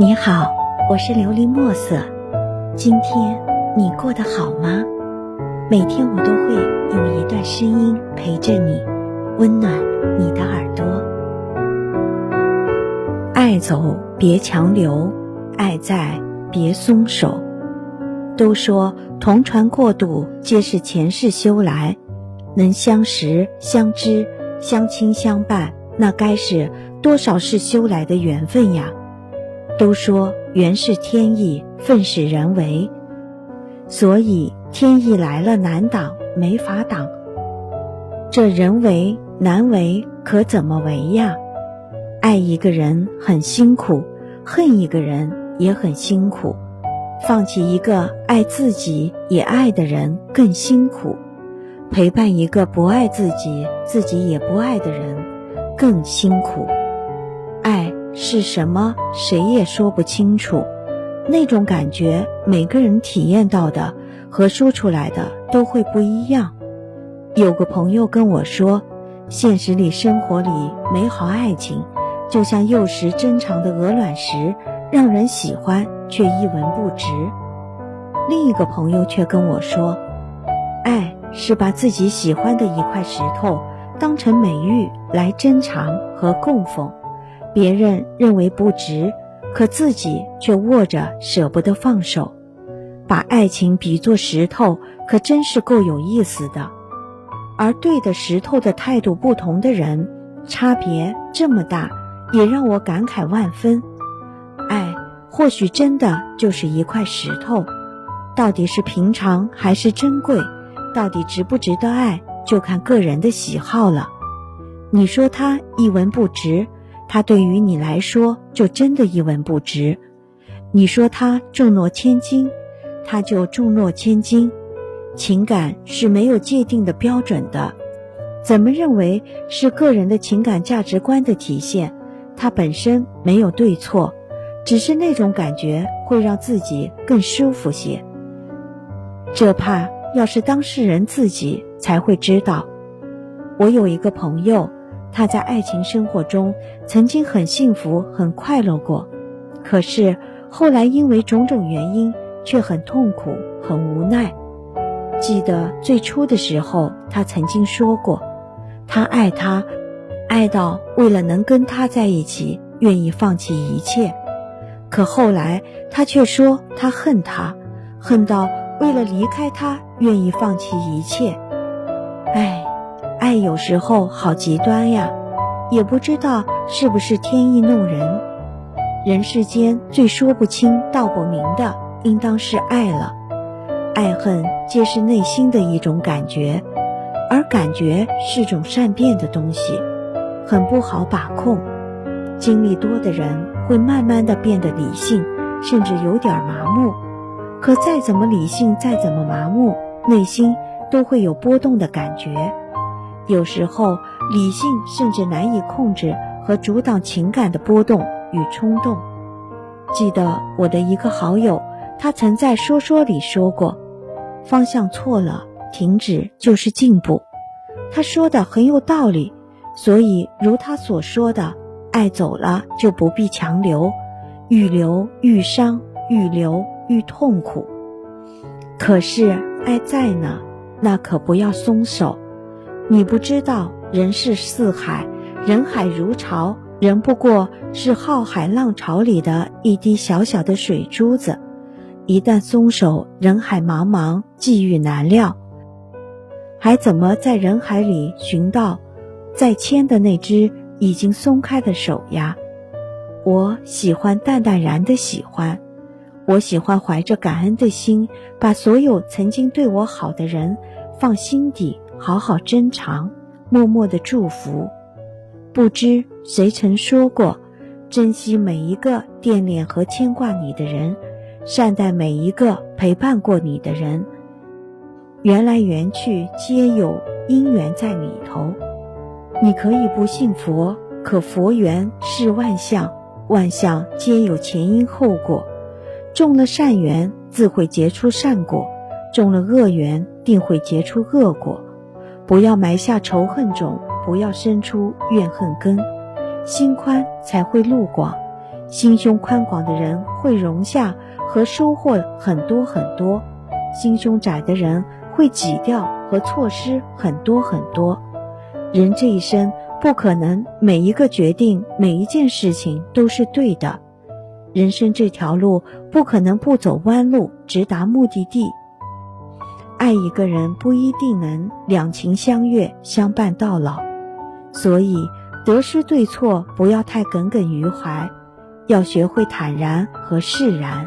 你好，我是琉璃墨色。今天你过得好吗？每天我都会用一段声音陪着你，温暖你的耳朵。爱走别强留，爱在别松手。都说同船过渡皆是前世修来，能相识、相知、相亲相伴，那该是多少世修来的缘分呀！都说缘是天意，份是人为，所以天意来了难挡，没法挡。这人为难为，可怎么为呀？爱一个人很辛苦，恨一个人也很辛苦，放弃一个爱自己也爱的人更辛苦，陪伴一个不爱自己、自己也不爱的人更辛苦。爱。是什么？谁也说不清楚。那种感觉，每个人体验到的和说出来的都会不一样。有个朋友跟我说，现实里、生活里，美好爱情就像幼时珍藏的鹅卵石，让人喜欢却一文不值。另一个朋友却跟我说，爱是把自己喜欢的一块石头当成美玉来珍藏和供奉。别人认为不值，可自己却握着舍不得放手，把爱情比作石头，可真是够有意思的。而对的石头的态度不同的人，差别这么大，也让我感慨万分。爱或许真的就是一块石头，到底是平常还是珍贵，到底值不值得爱，就看个人的喜好了。你说它一文不值。他对于你来说就真的一文不值，你说他重诺千金，他就重诺千金。情感是没有界定的标准的，怎么认为是个人的情感价值观的体现，它本身没有对错，只是那种感觉会让自己更舒服些。这怕要是当事人自己才会知道。我有一个朋友。他在爱情生活中曾经很幸福、很快乐过，可是后来因为种种原因却很痛苦、很无奈。记得最初的时候，他曾经说过，他爱他，爱到为了能跟他在一起，愿意放弃一切。可后来他却说他恨他，恨到为了离开他，愿意放弃一切。唉。爱有时候好极端呀，也不知道是不是天意弄人。人世间最说不清道不明的，应当是爱了。爱恨皆是内心的一种感觉，而感觉是种善变的东西，很不好把控。经历多的人会慢慢的变得理性，甚至有点麻木。可再怎么理性，再怎么麻木，内心都会有波动的感觉。有时候，理性甚至难以控制和阻挡情感的波动与冲动。记得我的一个好友，他曾在说说里说过：“方向错了，停止就是进步。”他说的很有道理。所以，如他所说的，爱走了就不必强留，愈留愈伤，愈留愈痛苦。可是，爱在呢，那可不要松手。你不知道，人世四海，人海如潮，人不过是浩海浪潮里的一滴小小的水珠子。一旦松手，人海茫茫，际遇难料，还怎么在人海里寻到再牵的那只已经松开的手呀？我喜欢淡淡然的喜欢，我喜欢怀着感恩的心，把所有曾经对我好的人放心底。好好珍藏，默默的祝福。不知谁曾说过，珍惜每一个惦念和牵挂你的人，善待每一个陪伴过你的人。缘来缘去，皆有因缘在里头。你可以不信佛，可佛缘是万象，万象皆有前因后果。种了善缘，自会结出善果；种了恶缘，定会结出恶果。不要埋下仇恨种，不要生出怨恨根。心宽才会路广，心胸宽广的人会容下和收获很多很多，心胸窄的人会挤掉和错失很多很多。人这一生不可能每一个决定、每一件事情都是对的，人生这条路不可能不走弯路直达目的地。爱一个人不一定能两情相悦、相伴到老，所以得失对错不要太耿耿于怀。要学会坦然和释然，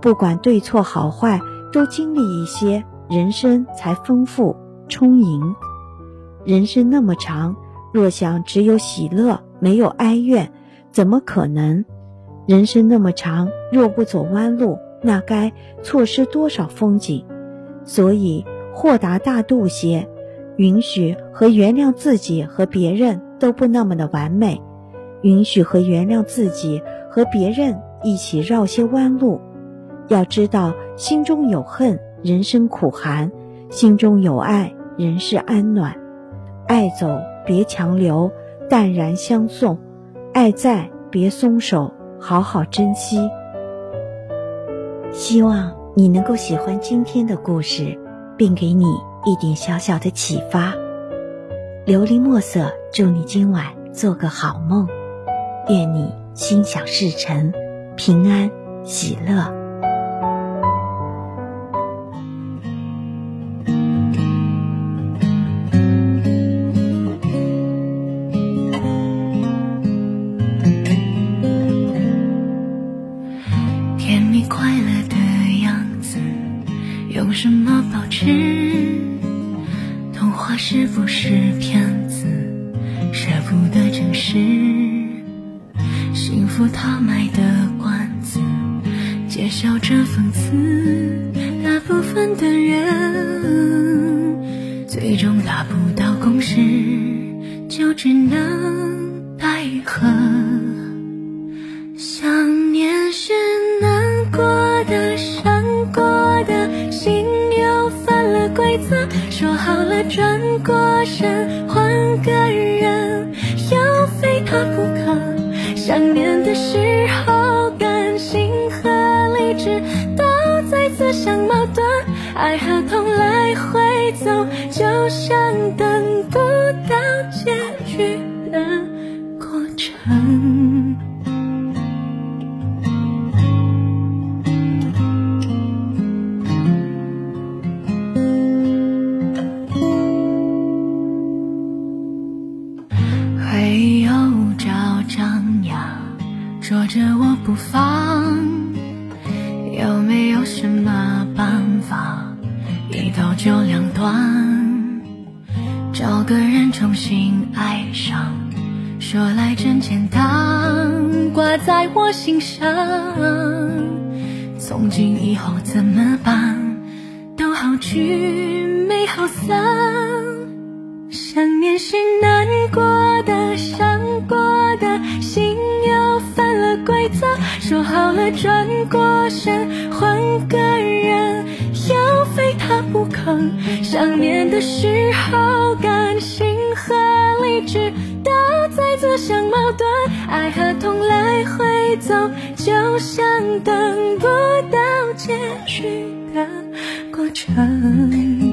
不管对错好坏，都经历一些，人生才丰富充盈。人生那么长，若想只有喜乐没有哀怨，怎么可能？人生那么长，若不走弯路，那该错失多少风景？所以豁达大度些，允许和原谅自己和别人都不那么的完美，允许和原谅自己。和别人一起绕些弯路，要知道心中有恨，人生苦寒；心中有爱，人世安暖。爱走别强留，淡然相送；爱在别松手，好好珍惜。希望你能够喜欢今天的故事，并给你一点小小的启发。琉璃墨色，祝你今晚做个好梦，愿你。心想事成，平安喜乐。是不是骗子？舍不得诚实。幸福他卖的关子，揭晓着讽刺。大部分的人，最终达不到共识，就只能说好了转过身换个人，要非他不可。想念的时候，感性和理智都在自相矛盾，爱和痛来回走，就像等不到结局重新爱上，说来真简单，挂在我心上。从今以后怎么办？都好聚没好散，想念是难过的，伤过的心又犯了。规则说好了，转过身换个人，要非他不可。想念的时候，感谢和理智都在自相矛盾，爱和痛来回走，就像等不到结局的过程。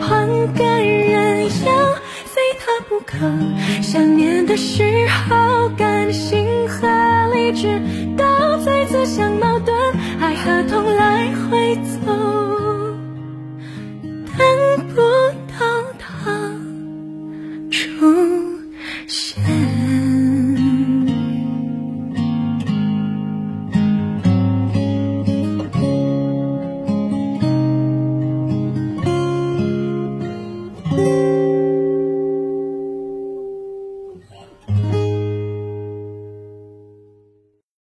换个人要非他不可。想念的时候感性和理智都在自相矛盾爱和痛来回走等不到他出